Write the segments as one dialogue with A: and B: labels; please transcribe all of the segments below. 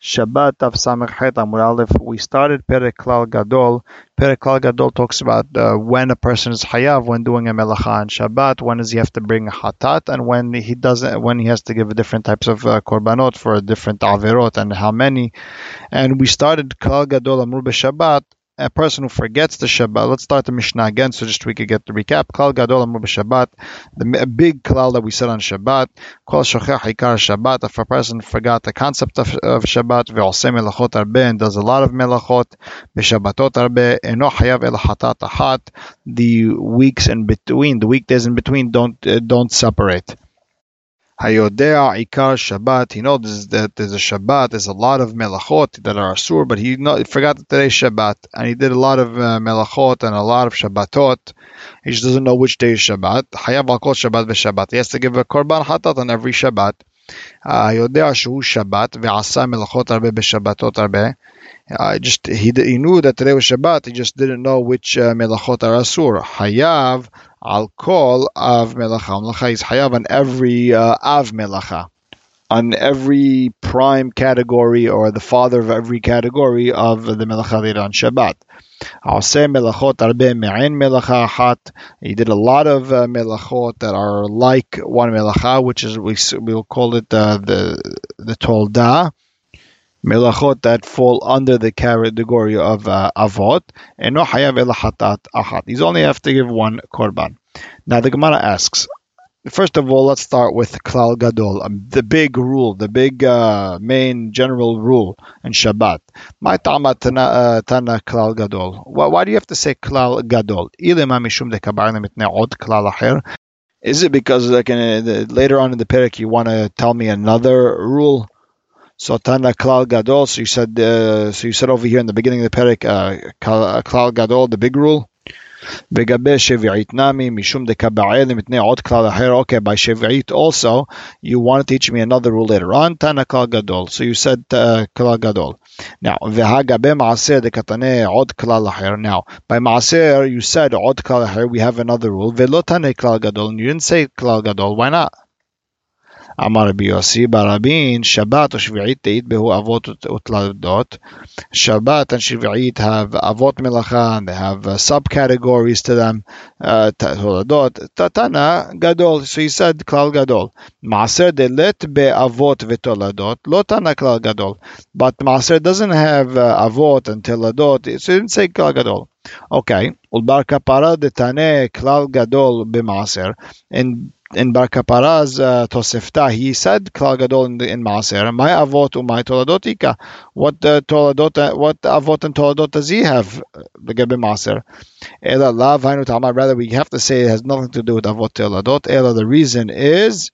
A: Shabbat Tav Samech Het Amud Aleph. We started Perek Klal Gadol. Perek Klal Gadol talks about uh, when a person is hayav when doing a melacha on Shabbat. When does he have to bring a hatat, and when he doesn't, when he has to give different types of uh, korbanot for different averot and how many. And we started Klal Gadol Amur Shabbat a person who forgets the Shabbat. Let's start the Mishnah again, so just we could get the recap. Klal Gadol Amur Shabbat, the big klal that we said on Shabbat. Kol Shochech Hikar Shabbat. If a person forgot the concept of, of Shabbat, ve'osem melachot arbe, and does a lot of melachot, b'Shabbatot arbe, eno hayav el hatat. The weeks in between, the weekdays in between, don't uh, don't separate. Hayodea Ikar Shabbat. He knows that there's a Shabbat. There's a lot of melachot that are asur, but he, know, he forgot that today's Shabbat, and he did a lot of uh, melachot and a lot of Shabbatot. He just doesn't know which day is Shabbat. Hayav al kol Shabbat v'Shabbat. He has to give a korban hatat on every Shabbat. יודע שהוא שבת ועשה מלאכות הרבה בשבתות הרבה. just he, he knew that today was Shabbat. He just didn't know which uh, melachot are asur. Hayav al kol av melacha. Melacha hayav on every uh, av melacha, on every prime category or the father of every category of the melacha on Shabbat. melachot arbe me'in melacha hat. He did a lot of uh, melachot that are like one melacha, which is we we'll call it uh, the the tolda melachot that fall under the category of uh, avot, and no hayav elachatat achat. He's only have to give one korban. Now the Gemara asks. First of all, let's start with klal gadol, um, the big rule, the big uh, main general rule in Shabbat. My tana uh, tana klal gadol. Why, do you have to say klal gadol? Is it because like in, uh, later on in the parak you want to tell me another rule? So Tana Klal Gadol. So you said, uh, so you said over here in the beginning of the parak, uh, Klal Gadol, the big rule. לגבי שביעית נמי, משום דקבעל מפני עוד כלל אחר, okay, by שביעית also, you want to teach me another rule later on, תנא כלל גדול, so you said uh, כלל גדול. Now, והגבי מעשר דקתנה עוד כלל אחר, now, by מעשר you said עוד כלל אחר, we have another rule, ולא תנא כלל גדול, you didn't say כלל גדול, why not? אמר רבי יוסי, ברבין שבת ושביעית תהית בהו אבות ותלדות, שבת השביעית have אבות מלאכה, they have subcategories to them, אה, תולדות, תנא גדול, שייסד כלל גדול. מעשר דלת באבות ותולדות, לא תנא כלל גדול, but מעשר doesn't have אה, אבות ותולדות, so he didn't say כלל גדול. אוקיי, ולבר כפרה דתנא כלל גדול במעשר, and in Bar Kapara's uh, Tosefta, he said Klal Gadol in, in Maaser, my avot umay toladot ika. What uh, toladot, uh, what avot and toladot does he have? Begabe Maaser. Ela lav Rather, we have to say it has nothing to do with avot toladot. Ela, the reason is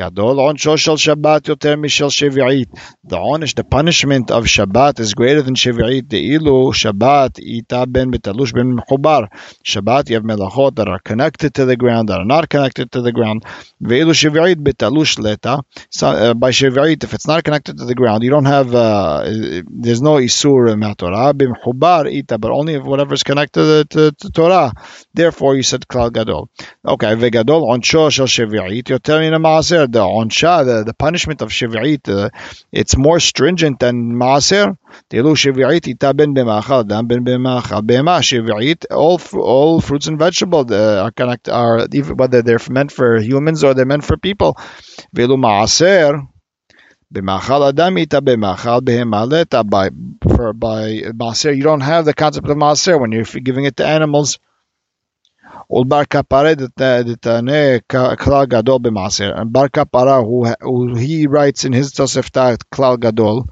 A: Gadol onsho shel Shabbat yoter mishel shevi'it. The onish, the punishment of Shabbat is greater than. The ilu Shabbat ita ben betalush ben mechubar. Shabbat you have melachot that are connected to the ground, that are not connected to the ground. Shevi'it betalush leta. Uh, by shevi'it, if it's not connected to the ground, you don't have, uh, there's no isur ma'torah. B'mechubar ita, but only if whatever is connected to, to, to Torah. Therefore, you said klal gadol. Okay, ve'gadol onsho shel shevi'it yoter min maaser the onsha, the, the punishment of shiv'it, uh, it's more stringent than maaser. Tilu shiv'it ita ben b'machal, dan ben b'machal, b'ma shiv'it, all all fruits and vegetables uh, are connect are whether they're meant for humans or they're meant for people. Vilu maaser. B'machal adam ita b'machal b'hemaleta by for by maaser you don't have the concept of maaser when you're giving it to animals. والبركة بارا Klal Gadol b'maser. And Bar Kapara, who, who he writes in his Tosefta Klal Gadol,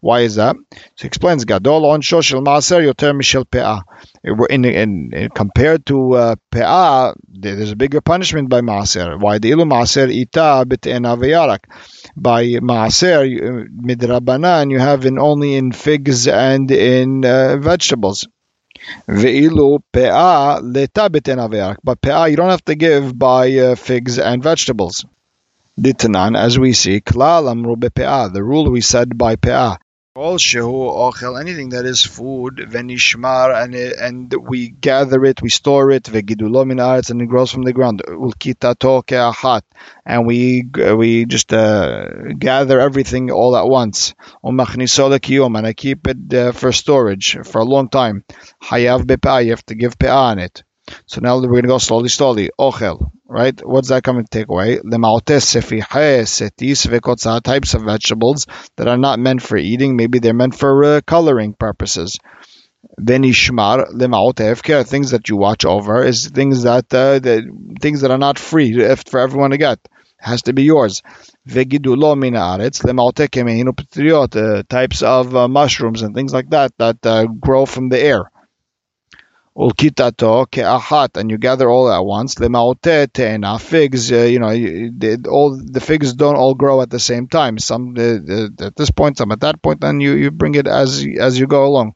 A: why is that? So explains Gadol on Shoshel Maser Yoter michel Pe'ah. In, in, in, compared to uh, Pe'ah, there's a bigger punishment by Maser. Why the Ilu Maser Ita B'Te'ena Ve'yarak. By Maser uh, Midrabanan, you have in only in figs and in uh, vegetables. Ve'ilu pe'ah leta beten But pe'ah you don't have to give by uh, figs and vegetables. Ditanan, as we see, klal amru be'pe'ah. The rule we said by pe'ah. All shehu ochel, anything that is food, venishmar, and and we gather it, we store it, vegidulo min and it grows from the ground. Ulkitato ke'achat, and we we just uh, gather everything all at once. Umachniso lekiyom, and I keep it uh, for storage for a long time. Hayav bepa, you have to give pe'ah on it. So now we're going to go slowly, slowly. Ochel, right? What's that coming to take away? types of vegetables that are not meant for eating. Maybe they're meant for uh, coloring purposes. Then ishmar lema'otef things that you watch over is things that uh, things that are not free for everyone to get. Has to be yours. Vegidulo min haaretz uh, types of uh, mushrooms and things like that that uh, grow from the air ulkitato ke'achat, and you gather all at once. Lemaote te'ena, figs, uh, you know, all the figs don't all grow at the same time. Some uh, at this point, some at that point, and you, you bring it as as you go along.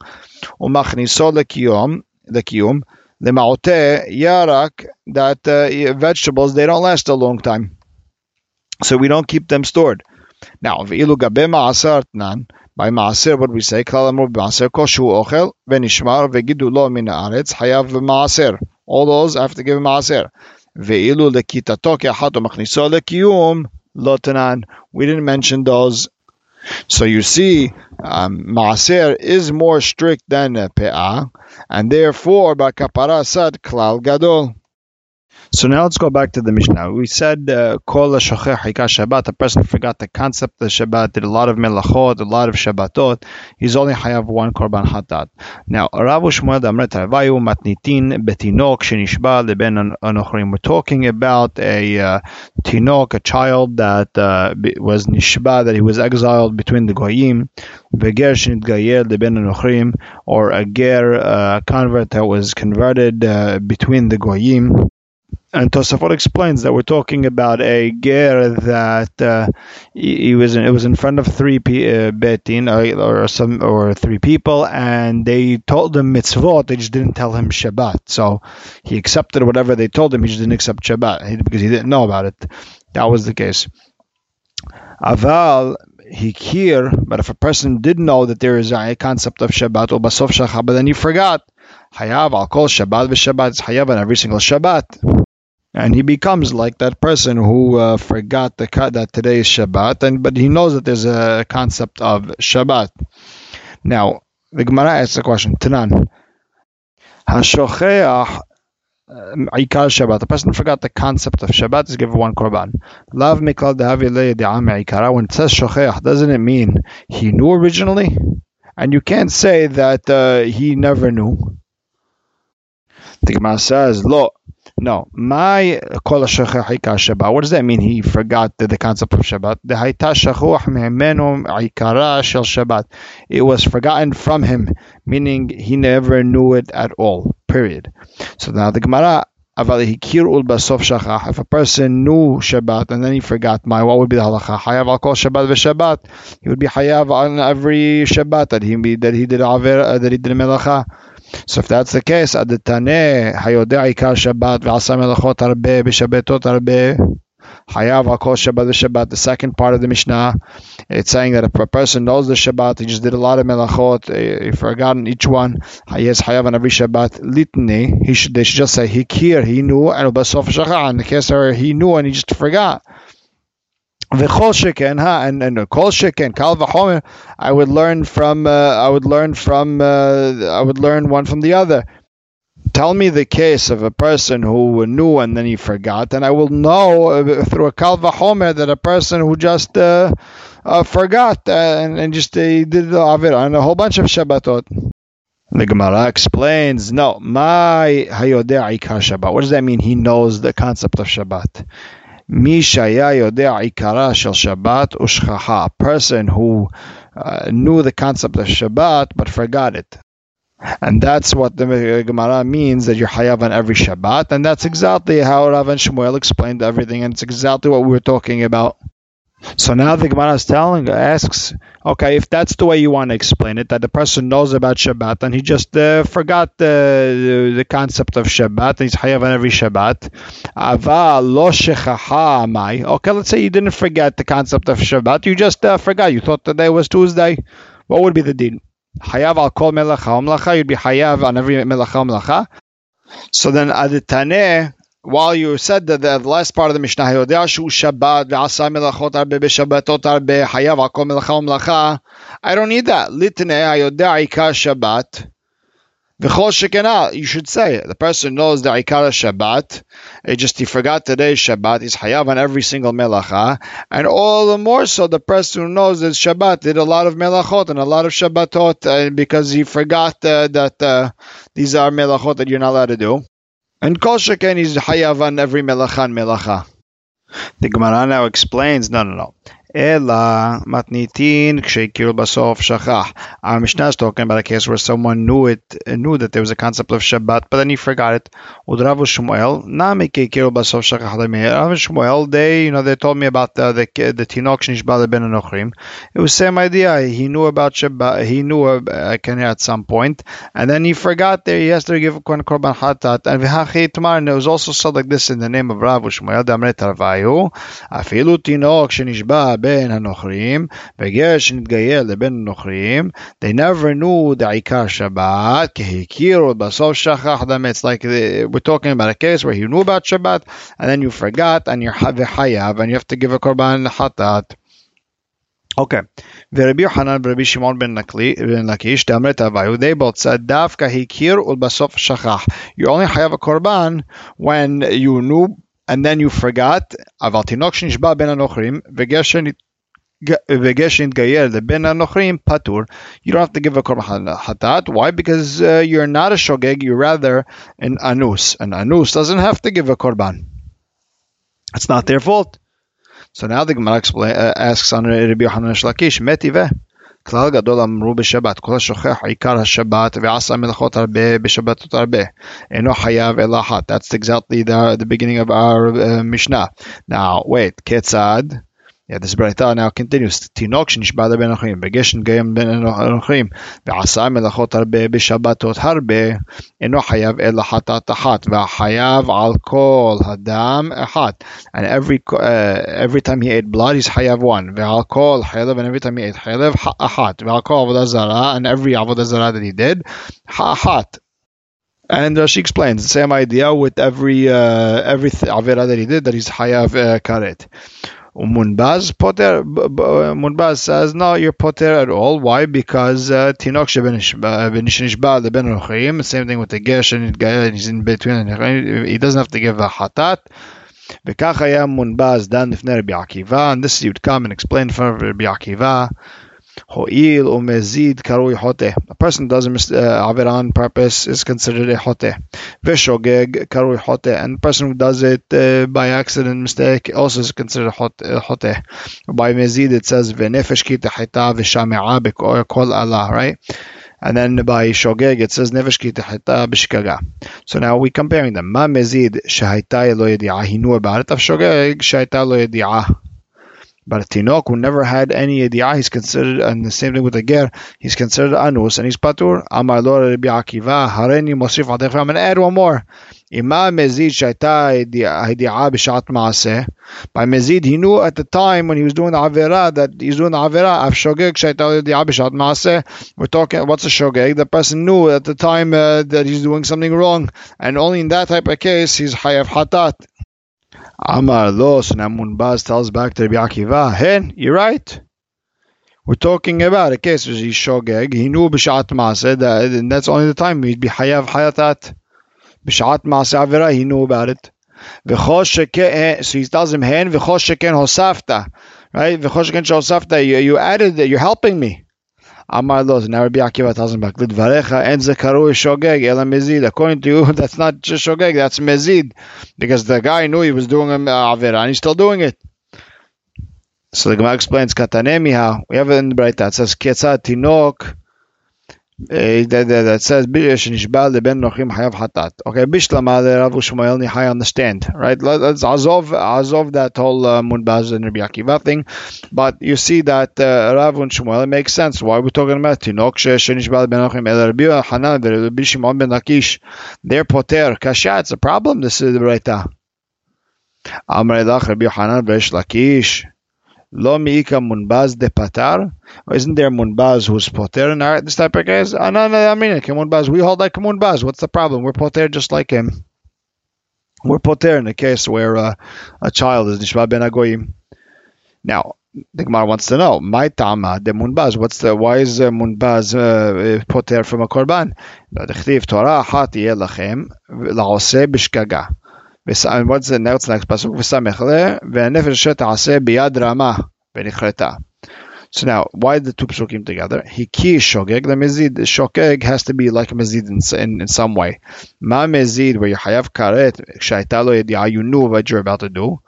A: Umachniso lekiyom, lekiyum, lemaote yarak, that uh, vegetables, they don't last a long time. So we don't keep them stored. Now, v'ilu gabe ma'asar by maaser, what we say, klal amru maaser koshu ochel venishmar vegidulo min haaretz hayav maaser. All those have to give maaser. Ve'ilu lekitato ke'achat umachniso lekiyum lotanan. We didn't mention those. So you see, um, maaser is more strict than pe'ah, and therefore, by kapara said klal gadol. So now let's go back to the Mishnah. We said uh, Kol uh, Shabbat. A person forgot the concept of Shabbat, did a lot of melachot, a lot of Shabbatot. He's only hayav one korban hatat. Now, Rav Shmuel Amret Vayu Matnitin Betinok Shenishba Leben Anochrim. We're talking about a uh, tinok, a child that uh, was nishba, that he was exiled between the goyim. Beger Shenitgayer Leben Anochrim, or a ger, a uh, convert that was converted uh, between the goyim. And Tosafot explains that we're talking about a ger that uh, he, he, was in, it was in front of three uh, betin or, or, some or three people, and they told him mitzvot. They just didn't tell him Shabbat. So he accepted whatever they told him. He just didn't accept Shabbat because he didn't know about it. That was the case. Aval hikir, but if a person did know that there is a concept of Shabbat or basof shachab, but then he forgot. Hayav, I'll call Shabbat v'Shabbat. It's hayav on every single Shabbat and he becomes like that person who uh, forgot the that today is Shabbat, and but he knows that there's a concept of Shabbat. Now the Gemara asks a question: Tanan, Hashocheach Ikar Shabbat. The person forgot the concept of Shabbat is given one korban. Lav mikal dehavi When it says shocheach, doesn't it mean he knew originally? And you can't say that uh, he never knew. The Gemara says, "Lo." No. My kol Shabbat. What does that mean? He forgot the, the concept of Shabbat. The hayta shachuach me'emenu ikara shel Shabbat. It was forgotten from him, meaning he never knew it at all. Period. So now the Gemara if a person knew Shabbat and then he forgot my, what would be the halacha? Hayav al kol Shabbat v'Shabbat. He would be hayav on every Shabbat that he that he did aver uh, that he did melacha. So if that's the case, הדתנא היודע עיקר שבת ועשה מלאכות הרבה בשבתות הרבה Hayav Hakol Shabbat the Shabbat. The second part of the Mishnah, it's saying that if a person knows the Shabbat, he just did a lot of melachot, eh, he forgotten each one. Yes, Hayav on every Shabbat. Litni, he should they should just say Hikir, he knew, and Basof Shachan. The case where he knew and he just forgot. V'chol ha, and and kol sheken, kal v'chomer. I would learn from, uh, I would learn from, uh, I would learn one from the other. Tell me the case of a person who knew and then he forgot, and I will know uh, through a kal v'chomer that a person who just uh, uh, forgot uh, and, and just did the avir on a whole bunch of Shabbatot. The Gemara explains, no, my hayodeh ikar Shabbat. What does that mean? He knows the concept of Shabbat. Mishaya Ikara Shel Shabbat Ushchaha, a person who uh, knew the concept of Shabbat but forgot it. And that's what the Gemara means that you're hayav on every Shabbat, and that's exactly how Rav and Shmuel explained everything, and it's exactly what we were talking about. So now the Gemara is telling, asks, okay, if that's the way you want to explain it, that the person knows about Shabbat and he just uh, forgot the, the concept of Shabbat, and he's hayav on every Shabbat. Okay, let's say you didn't forget the concept of Shabbat, you just uh, forgot. You thought today was Tuesday. what would be the din? Hayav al kol melacha you'd be hayav on every melacha melacha. So then aditane, while you said that the last part of the Mishnah, melachot arbe b'shabbatot arbe hayav al kol melacha melacha, I don't need that. V'chol shekena, you should say. The person knows the Ikar Shabbat. It just he forgot today's Shabbat. He's hayav on every single melacha, and all the more so the person who knows that Shabbat did a lot of melachot and a lot of Shabbatot uh, because he forgot uh, that uh, these are melachot that you're not allowed to do. And kol sheken he's hayav on every melacha and melacha. The Gemara now explains, no, no, no. Ela matnitin kshekir basof shachach. Our Mishnah is talking about a case where someone knew it, knew that there was a concept of Shabbat, but then he forgot it. Udrav Shmuel, nami kekir basof shachach Rav Shmuel, they, you know, they told me about the the, the tinok shnishba ben anochrim. It was same idea. He knew about Shabbat. He knew a uh, at some point, and then he forgot there. He has to give korban hatat. And v'hachei tamar. And it was also said like this in the name of Rav Shmuel. Damre tarvayu. Afilu tinok shnishba בין הנוכרים, וגר שנתגייר לבין הנוכרים, they never knew the עיקר שבת, כי הכירו בסוף שכח them. It's like we're talking about a case where he knew about Shabbat, and then you forgot, and you're וחייב, and you have to give a korban חטאת. Okay. ורבי יוחנן ורבי שמעון בן לקיש, דאמרת אביו, they both said, דווקא הכיר ולבסוף שכח. You only have a korban when you knew and then you forgot, אבל תינוק שנשבע בין הנוכרים, וגר שנתגייר לבין הנוכרים, פטור. You don't have to give a korban hatat. Why? Because uh, you're not a shogeg, you're rather an anus. An anus doesn't have to give a korban. It's not their fault. So now the Gemara uh, asks on Rabbi Yohanan Shlakish, metive. כלל גדול אמרו בשבת, כל השוכח עיקר השבת ועשה מלאכות הרבה בשבתות הרבה, אינו חייב אלא אחת. That's exactly the, the beginning of our uh, Mishnah. Now, wait, כיצד? Yeah, this Braita now continues. Tinok shenishba ben anochim, begeshen gayim ben anochim, ve'asa melachot harbe, b'shabbatot harbe, eno hayav el hatat achat, ve'hayav al kol hadam Ahat. And every uh, every time he ate blood, he's hayav one. Ve'al kol chaylev, and every time he ate chaylev, Ahat. Ve'al kol avodah zara, and every avodah zara that he did, Ahat. And uh, she explains the same idea with every uh, every avera that he did that he's hayav uh, karet. Munbaz poter. Munbaz says no, you're poter at all. Why? Because uh, tinok shebenishba the ben rochim. Same thing with the gesh and he's in between. He doesn't have to give a hatat. וכך היה מונבז דן לפני רבי עקיבא, and this you would come and explain for Rabbi Akiva. Ho'il umezid karui hote. A person does uh, aver on purpose is considered a hote. Veshogeg karui hote. And a person who does it uh, by accident, mistake, also is considered hote. hote. By mezid it says v'nefesh ki tehita v'shame'a b'kol Allah, right? And then by shogeg it says nefesh ki tehita b'shkaga. So now we're comparing them. Ma mezid shahita lo yedi'ah. He knew about it. Of shogeg shahita lo yedi'ah. But tinok who never had any idea, he's considered, and the same thing with the ger, he's considered anus, and he's patur. Amar lo Rabbi Akiva, hareni mosif adef. I'm going to add one more. Imam mezid shaita hidi'a b'shat maaseh. By mezid, he knew at the time when he was doing the avera that he's doing the avera of shogeg shaita hidi'a b'shat maaseh. We're talking, what's a shogeg? The person knew at the time uh, that he's doing something wrong, and only in that type of case he's hayav hatat. Amar lo, so now Munbaz tells back to Rabbi Akiva, hey, you're right. We're talking about a case where he's shogeg. He knew b'shat maaseh, that, and that's only the time he'd be hayav hayatat. B'shat maaseh avera, he knew about it. Eh, so he tells him, hen v'chosheken hosafta. Right? V'chos sheken hosafta, you, you added that, you're helping me. Amar lo, now Rabbi Akiva tells back, Lidvarecha en zekaru shogeg ela mezid. According to you, that's not just shogeg, that's mezid. Because the guy knew he was doing a avera and he's still doing it. So the Gemara explains, Katanemiha, we have it in the Braita, it says, Ketzat tinok, that, says Birish Nishbal the Ben Nochim Hayav Hatat. Okay, Bishlama the Rav Shmuel Nihai understand, right? Let, us Azov Azov that whole uh, Munbaz and Rabbi Akiva thing, but you see that uh, Rav and Shmuel makes sense. Why are we talking about Tinok Shenishbal Ben Nochim El Rabbi Hanan Rabbi Shimon Ben Akish? They're poter kasha. It's a problem. This is the Braita. Amrei Lach Rabbi Hanan Berish Lakish. Lo miika munbaz de patar? Or isn't there munbaz who's poter in this type of case? Oh, no, no, I mean it. Munbaz. We hold like munbaz. What's the problem? We're poter just like him. We're poter in a case where uh, a child is nishma ben agoyim. Now, the Gemara wants to know, my tama de munbaz. What's the why is uh, munbaz uh, poter from a korban? The Torah hati elachem laose bishkaga and what's the what's next pasuk? V'samechle ve'nefesh ta'aseh biyad rama ve'nichreta. So now, why the two psukim together? Hiki shogeg. The mezid shogeg has to be like a mezid in, in, in some way. Ma mezid where you hayav karet shaitalo yediyah you knew what you're about to do.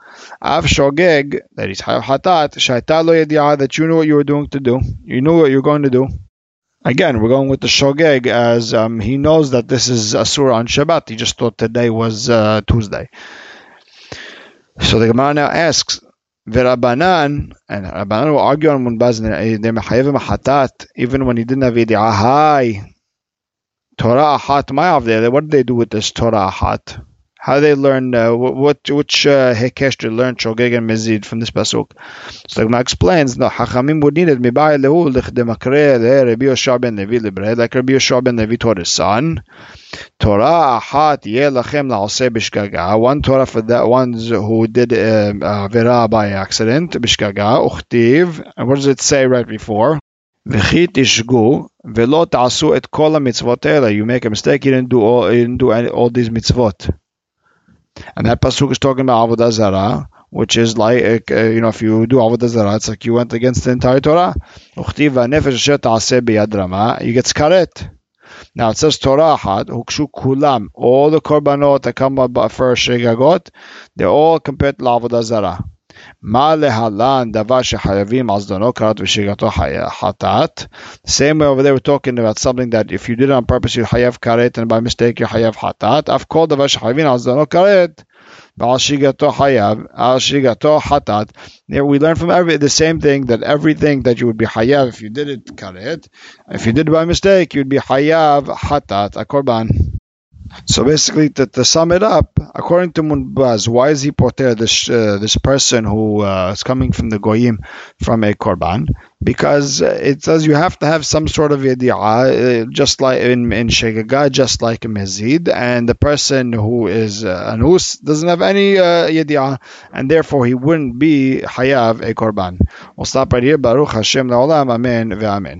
A: Av shogeg that is hayav hatat shaitalo yediyah that you knew what you were doing to do. You knew what you're going to do. Again, we're going with the shogeg as um, he knows that this is asur on Shabbat. He just thought today was uh, Tuesday. So the Gemara now asks, V'Rabbanan, and Rabbanan will argue on Munbaz, they mechayev hatat, even when he didn't have yedi'ah. Torah ahat, my there. What did they do with this Torah ahat? How they learn, uh, what which uh, hekesh to learn shogeg and mezid from this pasuk? So the Gemara explains, no, hachamim would need it mibay lehu lechdemakreh le Rabbi Yoshua ben Levi lebred, like Rabbi Yoshua ben Levi taught his son. Torah ahat yeh lachem la'aseh bishgaga. One Torah for the ones who did uh, uh, by accident, bishgaga, uchtiv. And what does it say right before? וכי תשגו ולא תעשו את כל המצוות האלה. You make a mistake, you didn't do all, you didn't do any, all these mitzvot. And that pasuk is talking about avodah zarah, which is like uh, you know if you do avodah zarah, it's like you went against the entire Torah. You get skaret. Now it says Torah had hukshu kulam. All the korbanot that come up for shigagot, they're all compared to avodah zarah. Same way over there, we're talking about something that if you did it on purpose, you hayav karet, and by mistake you hayav hatat. I've called davar shehayavim azdano karet. Al shigato hayav, al shigato hatat. We learn from every the same thing that everything that you would be hayav if you did it karet, if you did it by mistake, you'd be hayav hatat a korban. So basically, to, to, sum it up, according to Munbaz, why is he poter this uh, this person who uh, is coming from the goyim from a korban? Because it says you have to have some sort of yedi'ah, uh, just like in in shegaga, just like a mezid, and the person who is uh, anus doesn't have any uh, yedi'ah, and therefore he wouldn't be hayav a korban. We'll stop right here. Baruch Hashem la'olam. Amen ve'amen.